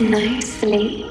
Nicely.